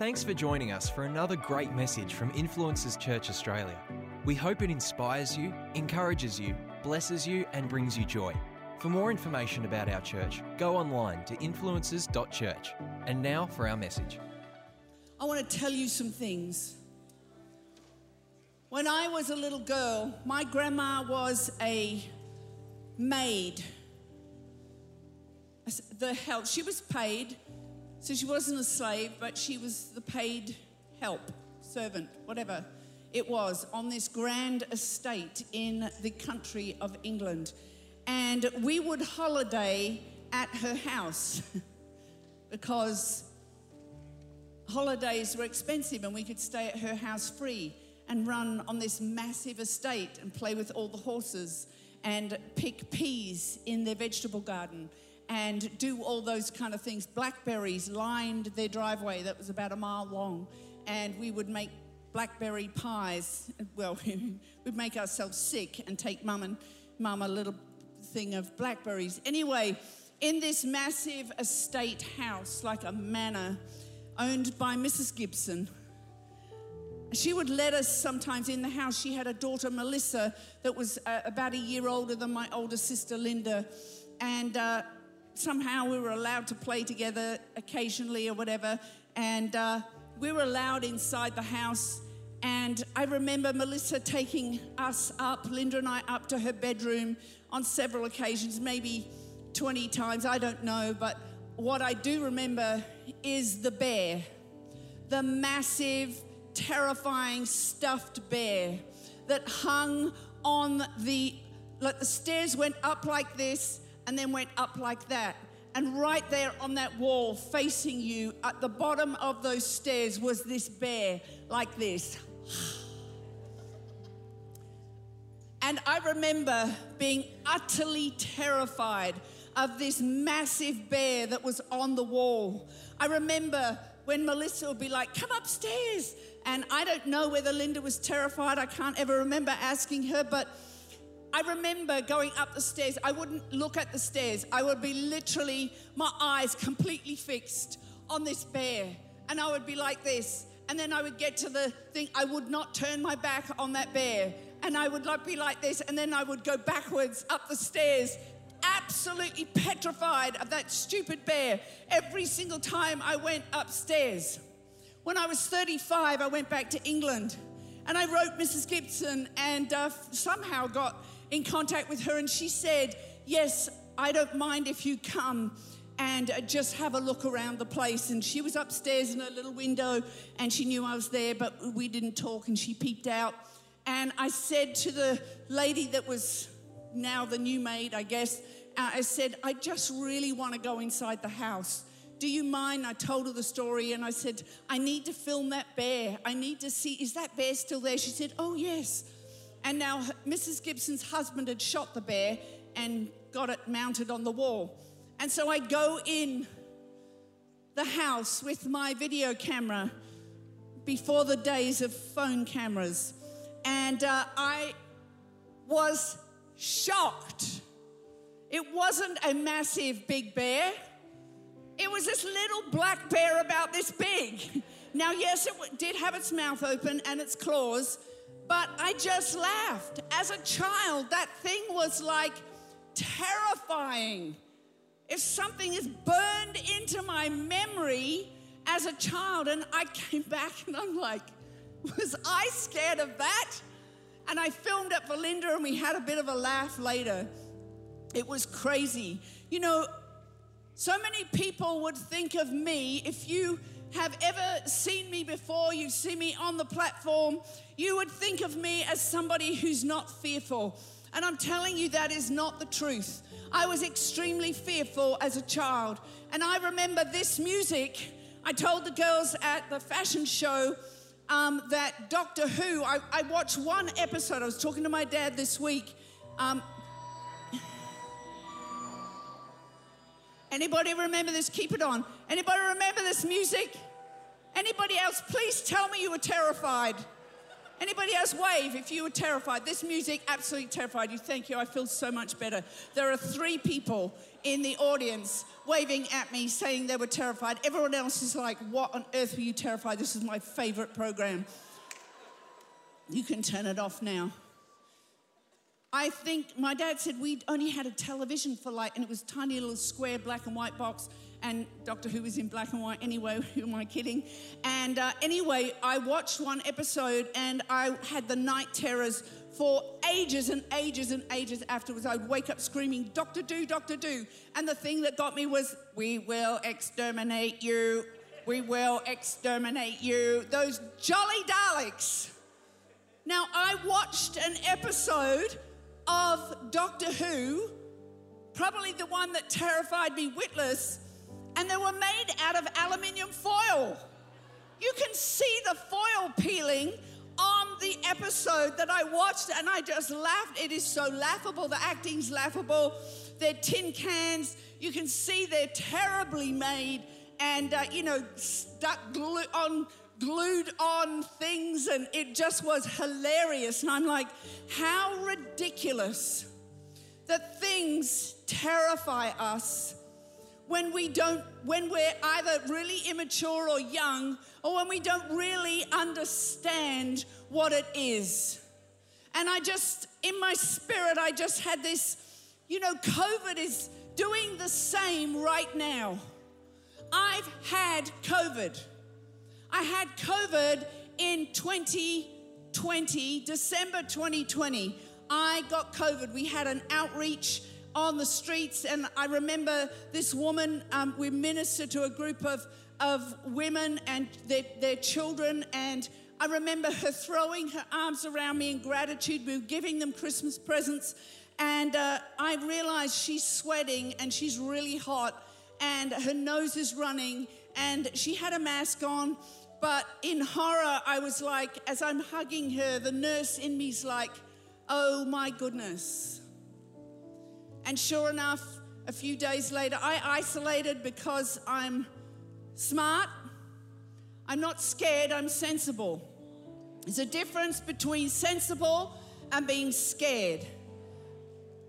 Thanks for joining us for another great message from Influencers Church Australia. We hope it inspires you, encourages you, blesses you, and brings you joy. For more information about our church, go online to influencers.church. And now for our message. I want to tell you some things. When I was a little girl, my grandma was a maid. The help. She was paid, so she wasn't a slave, but she was the paid help, servant, whatever it was, on this grand estate in the country of England. And we would holiday at her house because holidays were expensive and we could stay at her house free and run on this massive estate and play with all the horses and pick peas in their vegetable garden and do all those kind of things. Blackberries lined their driveway that was about a mile long, and we would make blackberry pies. Well, we'd make ourselves sick and take mum and mum a little thing of blackberries. Anyway, in this massive estate house, like a manor, owned by Mrs. Gibson. She would let us sometimes in the house. She had a daughter, Melissa, that was uh, about a year older than my older sister, Linda. And uh, somehow we were allowed to play together occasionally or whatever. And uh, we were allowed inside the house. And I remember Melissa taking us up, Linda and I, up to her bedroom on several occasions, maybe 20 times, I don't know. But what I do remember is the bear, the massive, terrifying stuffed bear that hung on the, like the stairs went up like this and then went up like that. And right there on that wall, facing you at the bottom of those stairs, was this bear like this. And I remember being utterly terrified of this massive bear that was on the wall. I remember when Melissa would be like, Come upstairs. And I don't know whether Linda was terrified. I can't ever remember asking her, but I remember going up the stairs. I wouldn't look at the stairs. I would be literally, my eyes completely fixed on this bear. And I would be like this. And then I would get to the thing, I would not turn my back on that bear. And I would be like this. And then I would go backwards up the stairs absolutely petrified of that stupid bear every single time I went upstairs. When I was 35, I went back to England and I wrote Mrs. Gibson and uh, somehow got in contact with her, and she said, Yes, I don't mind if you come and uh, just have a look around the place. And she was upstairs in her little window and she knew I was there, but we didn't talk, and she peeped out. And I said to the lady that was now the new maid, I guess, uh, I said, I just really want to go inside the house. Do you mind? I told her the story and I said, I need to film that bear. I need to see, is that bear still there? She said, Oh, yes. And now Mrs. Gibson's husband had shot the bear and got it mounted on the wall. And so I go in the house with my video camera before the days of phone cameras. And uh, I was shocked. It wasn't a massive big bear. It was this little black bear about this big. Now, yes, it did have its mouth open and its claws, but I just laughed. As a child, that thing was like terrifying. If something is burned into my memory as a child, and I came back and I'm like, was I scared of that? And I filmed it for Linda, and we had a bit of a laugh later. It was crazy. You know, so many people would think of me if you have ever seen me before, you've seen me on the platform, you would think of me as somebody who's not fearful. And I'm telling you, that is not the truth. I was extremely fearful as a child. And I remember this music. I told the girls at the fashion show um, that Doctor Who, I, I, watched one episode. I was talking to my dad this week. Um, anybody remember this? Keep it on. Anybody remember this music? Anybody else? Please tell me you were terrified. Anybody else wave if you were terrified? This music absolutely terrified you. Thank you. I feel so much better. There are three people in the audience waving at me saying they were terrified. Everyone else is like, What on earth were you terrified? This is my favorite program. You can turn it off now. I think my dad said we only had a television for like, and it was tiny little square black and white box. And Doctor Who was in black and white anyway. Who am I kidding? And uh, anyway, I watched one episode and I had the night terrors for ages and ages and ages afterwards. I'd wake up screaming, Doctor Do, Doctor Do. And the thing that got me was, We will exterminate you. We will exterminate you. Those jolly Daleks. Now, I watched an episode of Doctor Who, probably the one that terrified me witless, and they were made out of aluminium foil. You can see the foil peeling on the episode that I watched, and I just laughed. It is so laughable. The acting's laughable. They're tin cans. You can see they're terribly made and, uh, you know, stuck glue on glued on things, and it just was hilarious. And I'm like, how ridiculous that things terrify us when we don't when we're either really immature or young or when we don't really understand what it is. And i just in my spirit i just had this you know covid is doing the same right now. I've had covid I had COVID in 2020, December 2020. I got COVID. We had an outreach on the streets, and I remember this woman, um, we ministered to a group of, of women and their, their children, and I remember her throwing her arms around me in gratitude. We were giving them Christmas presents, and uh, I realized she's sweating and she's really hot, and her nose is running, and she had a mask on but in horror, I was like, as I'm hugging her, the nurse in me's like, oh my goodness. And sure enough, a few days later, I isolated because I'm smart. I'm not scared, I'm sensible. There's a difference between sensible and being scared.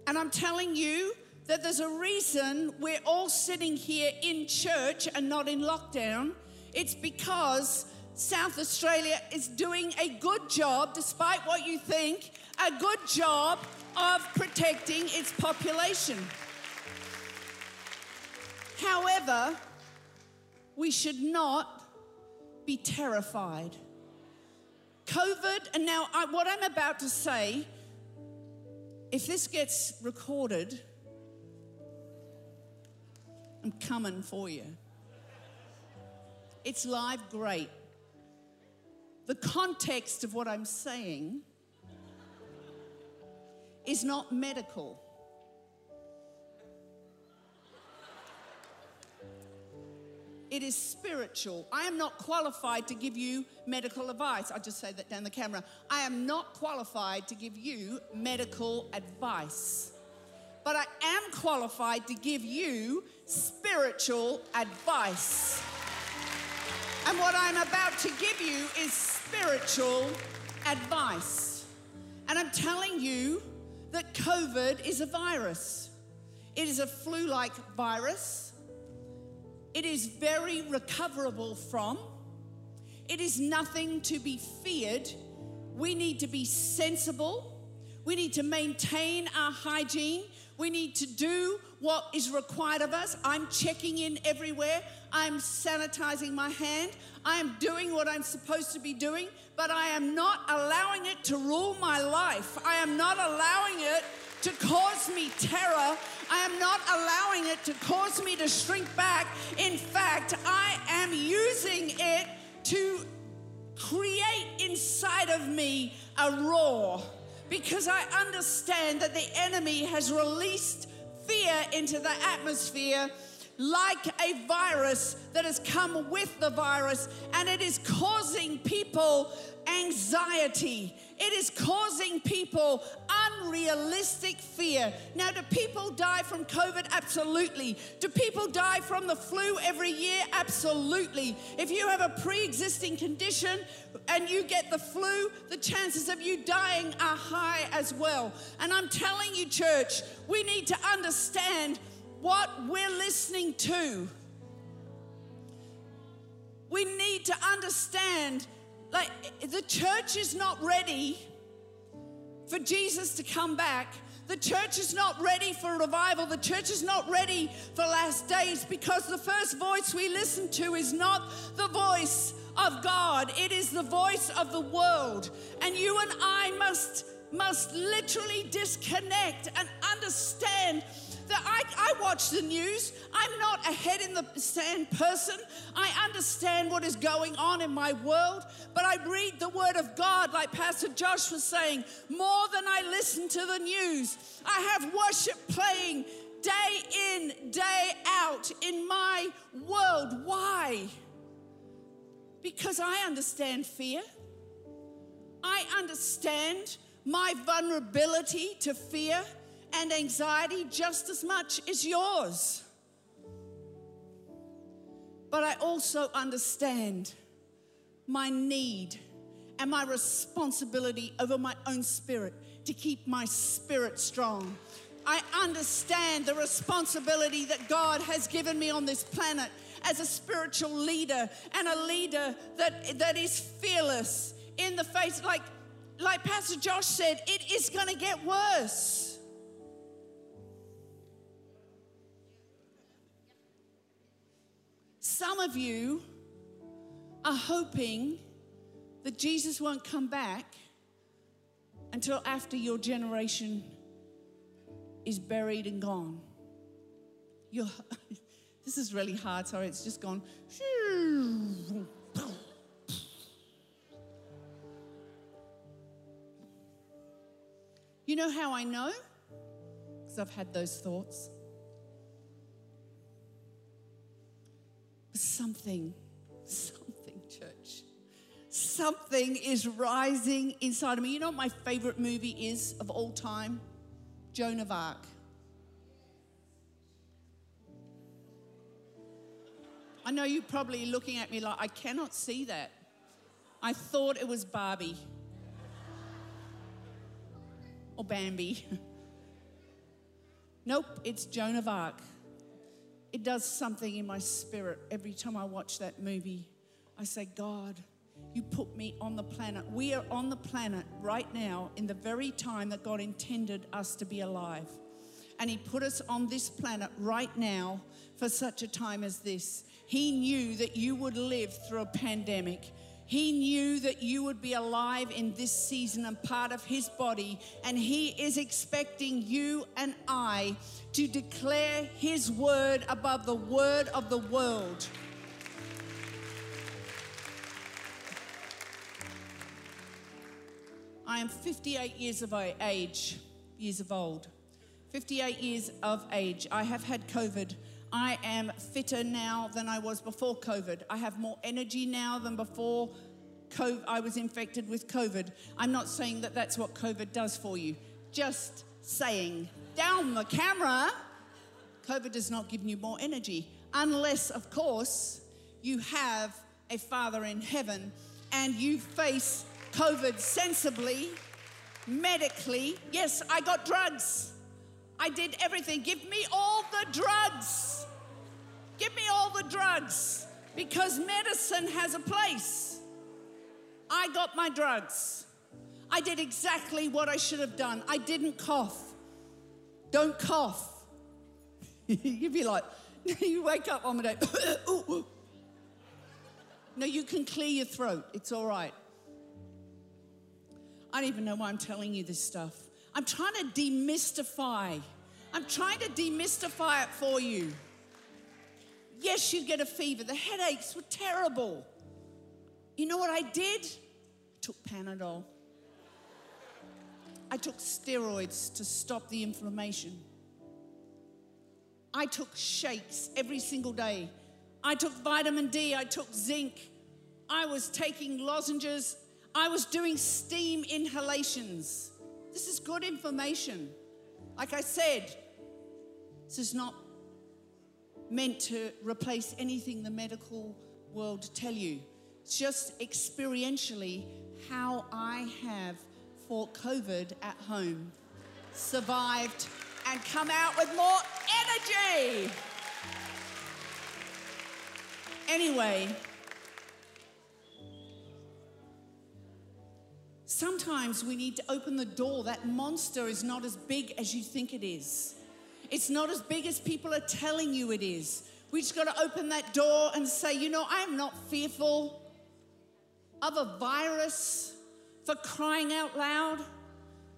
And I'm telling you that there's a reason we're all sitting here in church and not in lockdown it's because South Australia is doing a good job, despite what you think, a good job of protecting its population. However, we should not be terrified. COVID, and now I, what I'm about to say, if this gets recorded, I'm coming for you. It's live, great. The context of what I'm saying is not medical. It is spiritual. I am not qualified to give you medical advice. I'll just say that down the camera. I am not qualified to give you medical advice. But I am qualified to give you spiritual advice. And what I'm about to give you is spiritual advice. And I'm telling you that COVID is a virus, it is a flu like virus. It is very recoverable from. It is nothing to be feared. We need to be sensible. We need to maintain our hygiene. We need to do what is required of us. I'm checking in everywhere. I'm sanitizing my hand. I am doing what I'm supposed to be doing, but I am not allowing it to rule my life. I am not allowing it to cause me terror. I am not allowing it to cause me to shrink back. In fact, I am using it to create inside of me a roar because I understand that the enemy has released fear into the atmosphere like a virus that has come with the virus, and it is causing people anxiety. It is causing people unrealistic fear. Now, do people die from COVID? Absolutely. Do people die from the flu every year? Absolutely. If you have a pre existing condition and you get the flu, the chances of you dying are high as well. And I'm telling you, church, we need to understand what we're listening to. We need to understand like the church is not ready for Jesus to come back. The church is not ready for revival. The church is not ready for last days because the first voice we listen to is not the voice of God. It is the voice of the world. And you and I must must literally disconnect and understand I, I watch the news. I'm not a head in the sand person. I understand what is going on in my world, but I read the Word of God, like Pastor Josh was saying, more than I listen to the news. I have worship playing day in, day out in my world. Why? Because I understand fear. I understand my vulnerability to fear and anxiety just as much as yours. But I also understand my need and my responsibility over my own spirit to keep my spirit strong. I understand the responsibility that God has given me on this planet as a spiritual leader and a leader that, that is fearless in the face. Like, like Pastor Josh said, it is going to get worse. Some of you are hoping that Jesus won't come back until after your generation is buried and gone. You're, this is really hard. Sorry, it's just gone. You know how I know? Because I've had those thoughts. Something, something, church. Something is rising inside of me. You know what my favorite movie is of all time? Joan of Arc. I know you're probably looking at me like, I cannot see that. I thought it was Barbie or Bambi. nope, it's Joan of Arc it does something in my spirit every time I watch that movie. I say, God, you put me on the planet. We are on the planet right now in the very time that God intended us to be alive. And He put us on this planet right now for such a time as this. He knew that you would live through a pandemic. He knew that you would be alive in this season and part of His body, and He is expecting you and I to declare His word above the word of the world. I am 58 years of age, years of old. 58 years of age. I have had COVID. I am fitter now than I was before COVID. I have more energy now than before COVID, I was infected with COVID. I'm not saying that that's what COVID does for you, just saying, down the camera, COVID does not give you more energy, unless, of course, you have a Father in heaven and you face COVID sensibly, medically. Yes, I got drugs. I did everything. Give me all the drugs. Give me all the drugs because medicine has a place. I got my drugs. I did exactly what I should have done. I didn't cough. Don't cough. You'd be like, you wake up on the day. no, you can clear your throat. It's all right. I don't even know why I'm telling you this stuff. I'm trying to demystify I'm trying to demystify it for you. Yes, you get a fever. The headaches were terrible. You know what I did? I took Panadol. I took steroids to stop the inflammation. I took shakes every single day. I took vitamin D, I took zinc. I was taking lozenges. I was doing steam inhalations. This is good information. Like I said, this is not meant to replace anything the medical world tell you. It's just experientially how I have fought COVID at home, survived, and come out with more energy. Anyway, sometimes we need to open the door. That monster is not as big as you think it is. It's not as big as people are telling you it is. We just got to open that door and say, you know, I'm not fearful of a virus for crying out loud.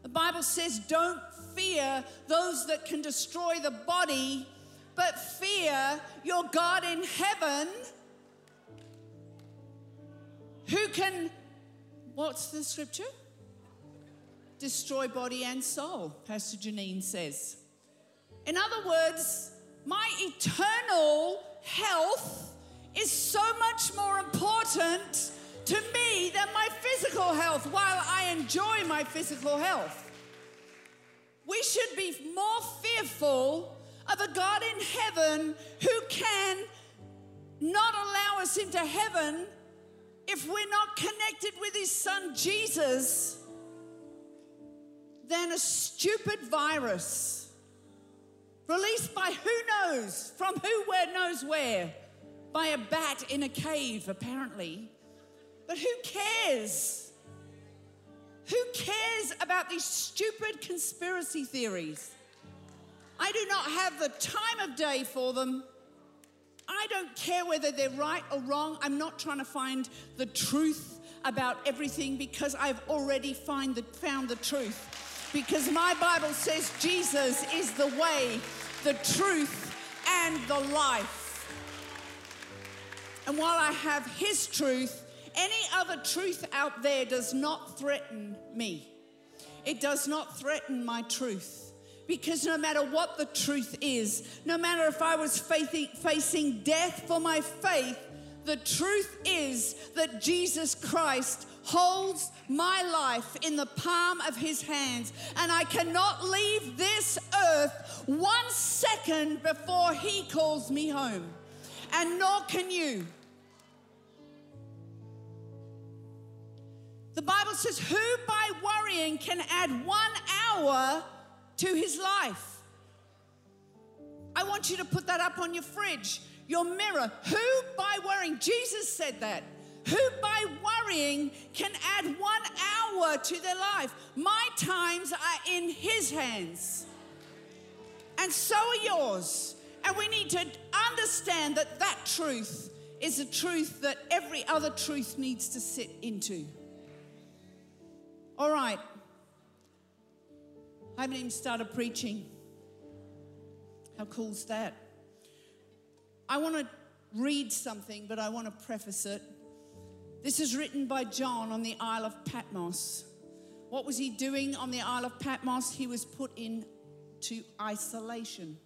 The Bible says, don't fear those that can destroy the body, but fear your God in heaven who can, what's the scripture? Destroy body and soul, Pastor Janine says. In other words, my eternal health is so much more important to me than my physical health while I enjoy my physical health. We should be more fearful of a God in heaven who can not allow us into heaven if we're not connected with his son Jesus than a stupid virus released by who knows, from who where knows where, by a bat in a cave, apparently. But who cares? Who cares about these stupid conspiracy theories? I do not have the time of day for them. I don't care whether they're right or wrong. I'm not trying to find the truth about everything because I've already the, found the truth. Because my Bible says Jesus is the way, the truth, and the life. And while I have His truth, any other truth out there does not threaten me. It does not threaten my truth. Because no matter what the truth is, no matter if I was facing death for my faith, the truth is that Jesus Christ holds my life in the palm of his hands, and I cannot leave this earth one second before he calls me home. And nor can you. The Bible says, Who by worrying can add one hour to his life? I want you to put that up on your fridge, your mirror. Who by worrying, Jesus said that. Who by worrying can add one hour to their life? My times are in his hands. And so are yours. And we need to understand that that truth is a truth that every other truth needs to sit into. All right. I haven't even started preaching. How cool's that? I want to read something, but I want to preface it. This is written by John on the Isle of Patmos. What was he doing on the Isle of Patmos? He was put into isolation.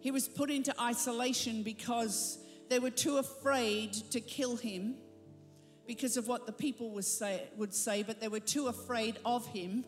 He was put into isolation because they were too afraid to kill him because of what the people would say, would say, but they were too afraid of him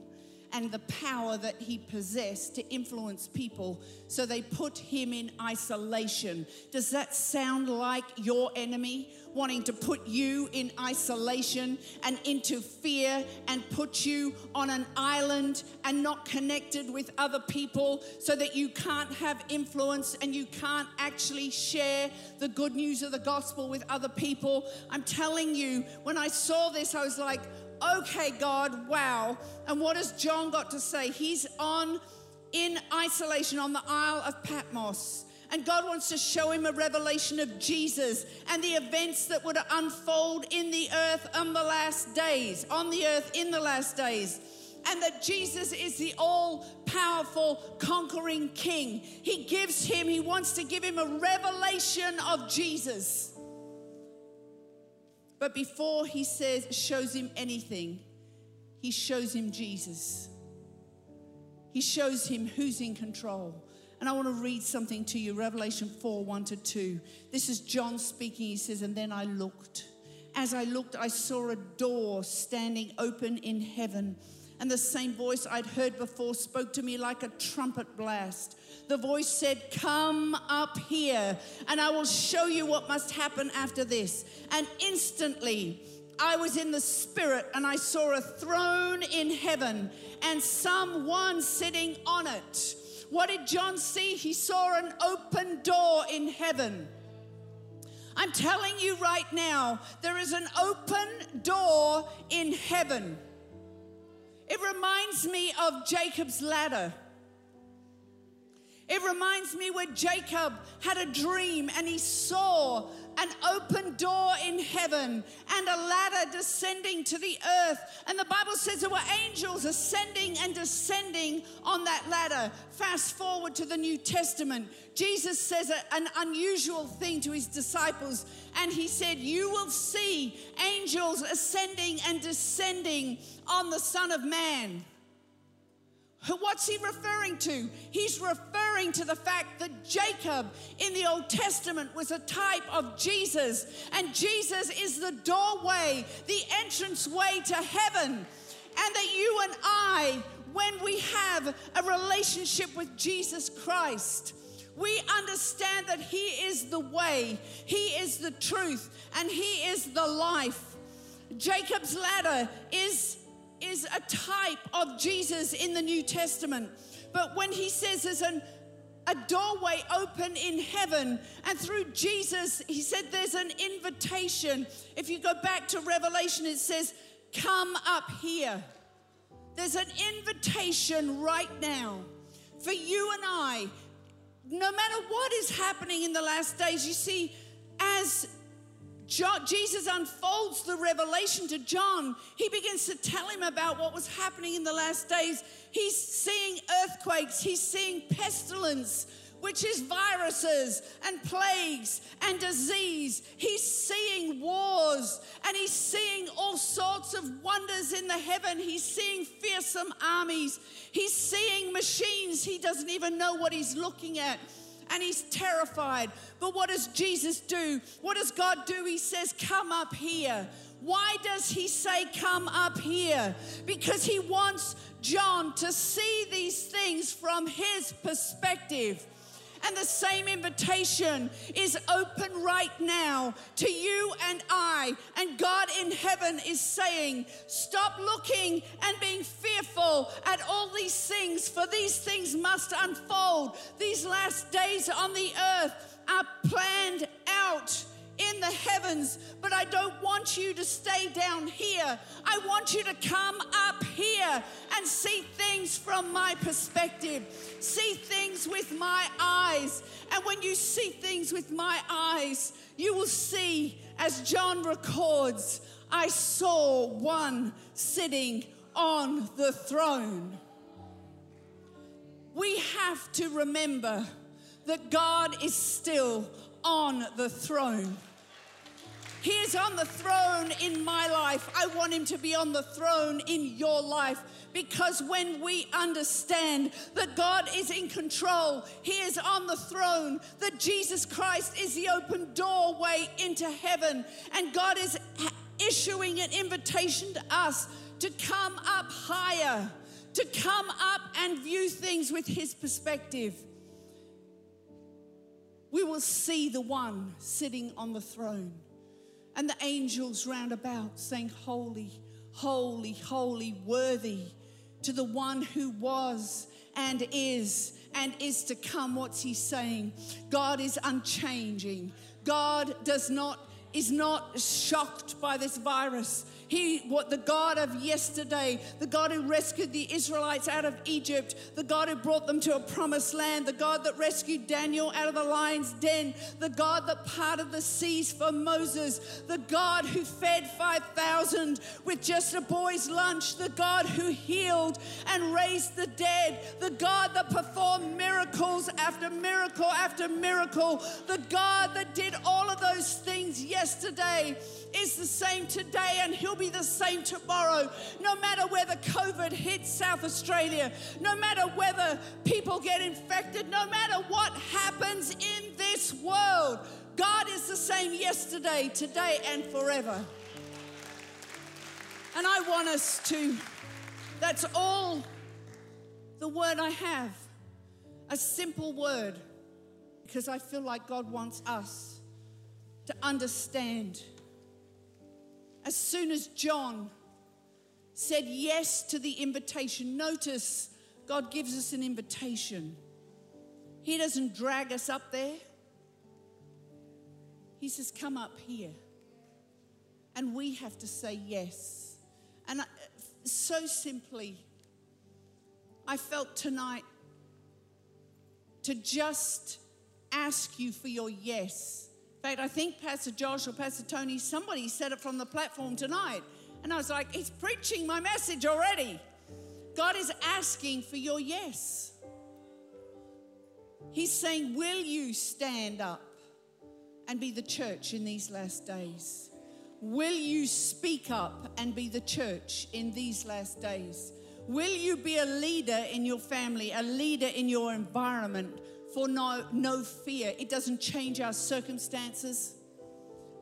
and the power that he possessed to influence people. So they put him in isolation. Does that sound like your enemy wanting to put you in isolation and into fear and put you on an island and not connected with other people so that you can't have influence and you can't actually share the good news of the gospel with other people? I'm telling you, when I saw this, I was like, okay, God, wow. And what has John got to say? He's on in isolation on the Isle of Patmos. And God wants to show him a revelation of Jesus and the events that would unfold in the earth on the last days, on the earth in the last days. And that Jesus is the all powerful, conquering King. He gives him, he wants to give him a revelation of Jesus. But before he says, shows him anything, he shows him Jesus. He shows him who's in control. And I want to read something to you Revelation 4 1 to 2. This is John speaking. He says, And then I looked, as I looked, I saw a door standing open in heaven. And the same voice I'd heard before spoke to me like a trumpet blast. The voice said, Come up here, and I will show you what must happen after this. And instantly, I was in the spirit and I saw a throne in heaven and someone sitting on it. What did John see? He saw an open door in heaven. I'm telling you right now, there is an open door in heaven. It reminds me of Jacob's ladder. It reminds me where Jacob had a dream and he saw an open door in heaven and a ladder descending to the earth. And the Bible says there were angels ascending and descending on that ladder. Fast forward to the New Testament. Jesus says an unusual thing to his disciples, and he said, You will see angels ascending and descending on the Son of Man. What's he referring to? He's referring to the fact that Jacob in the Old Testament was a type of Jesus, and Jesus is the doorway, the entrance way to heaven. And that you and I, when we have a relationship with Jesus Christ, we understand that He is the way, He is the truth, and He is the life. Jacob's ladder is is a type of Jesus in the New Testament. But when he says there's an, a doorway open in heaven, and through Jesus, he said there's an invitation. If you go back to Revelation, it says, Come up here. There's an invitation right now for you and I. No matter what is happening in the last days, you see, as John, Jesus unfolds the revelation to John. He begins to tell him about what was happening in the last days. He's seeing earthquakes, he's seeing pestilence, which is viruses and plagues and disease. He's seeing wars and he's seeing all sorts of wonders in the heaven. He's seeing fearsome armies. He's seeing machines he doesn't even know what he's looking at and he's terrified. But what does Jesus do? What does God do? He says, Come up here. Why does he say, Come up here? Because he wants John to see these things from his perspective. And the same invitation is open right now to you and I. And God in heaven is saying, Stop looking and being fearful at all these things, for these things must unfold. These last days on the earth are planned out in the heavens, but I don't want you to stay down here. I want you to come up here and see things from my perspective, see things with my eyes. And when you see things with my eyes, you will see, as John records, I saw one sitting on the throne. We have to remember that God is still on the throne. He is on the throne in my life. I want him to be on the throne in your life because when we understand that God is in control, He is on the throne, that Jesus Christ is the open doorway into heaven, and God is issuing an invitation to us to come up higher, to come up and view things with His perspective we will see the one sitting on the throne and the angels round about saying, Holy, holy, holy, worthy to the one who was and is and is to come. What's he saying? God is unchanging. God does not is not shocked by this virus. He, what the God of yesterday, the God who rescued the Israelites out of Egypt, the God who brought them to a promised land, the God that rescued Daniel out of the lion's den, the God that parted the seas for Moses, the God who fed 5,000 with just a boy's lunch, the God who healed and raised the dead, the God that performed miracles after miracle after miracle, the God that did all of those things yesterday is the same today and he'll be the same tomorrow. No matter whether COVID hits South Australia, no matter whether people get infected, no matter what happens in this world, God is the same yesterday, today, and forever. And I want us to, that's all the word I have. A simple word, because I feel like God wants us to understand. As soon as John said yes to the invitation, notice God gives us an invitation. He doesn't drag us up there. He says, Come up here. And we have to say yes. And so simply, I felt tonight to just ask you for your yes. Fact, I think Pastor Josh or Pastor Tony, somebody said it from the platform tonight. And I was like, he's preaching my message already. God is asking for your yes. He's saying, Will you stand up and be the church in these last days? Will you speak up and be the church in these last days? Will you be a leader in your family, a leader in your environment for no, no fear? It doesn't change our circumstances.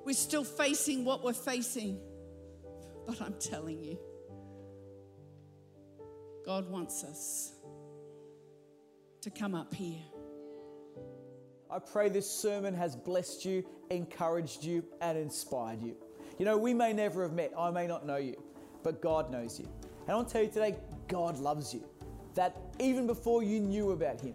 We're still facing what we're facing. But I'm telling you, God wants us to come up here. I pray this sermon has blessed you, encouraged you, and inspired you. You know, we may never have met, I may not know you, but God knows you. And I want to tell you today, God loves you. That even before you knew about Him,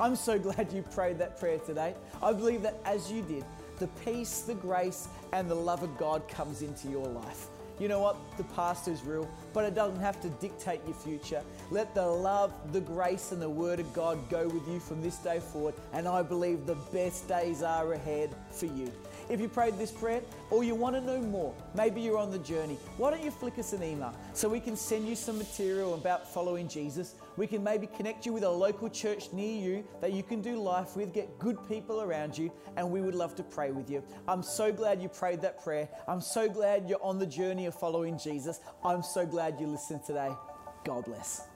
I'm so glad you prayed that prayer today. I believe that as you did, the peace, the grace, and the love of God comes into your life. You know what? The past is real, but it doesn't have to dictate your future. Let the love, the grace, and the Word of God go with you from this day forward, and I believe the best days are ahead for you. If you prayed this prayer or you want to know more, maybe you're on the journey, why don't you flick us an email so we can send you some material about following Jesus? We can maybe connect you with a local church near you that you can do life with, get good people around you, and we would love to pray with you. I'm so glad you prayed that prayer. I'm so glad you're on the journey of following Jesus. I'm so glad you listened today. God bless.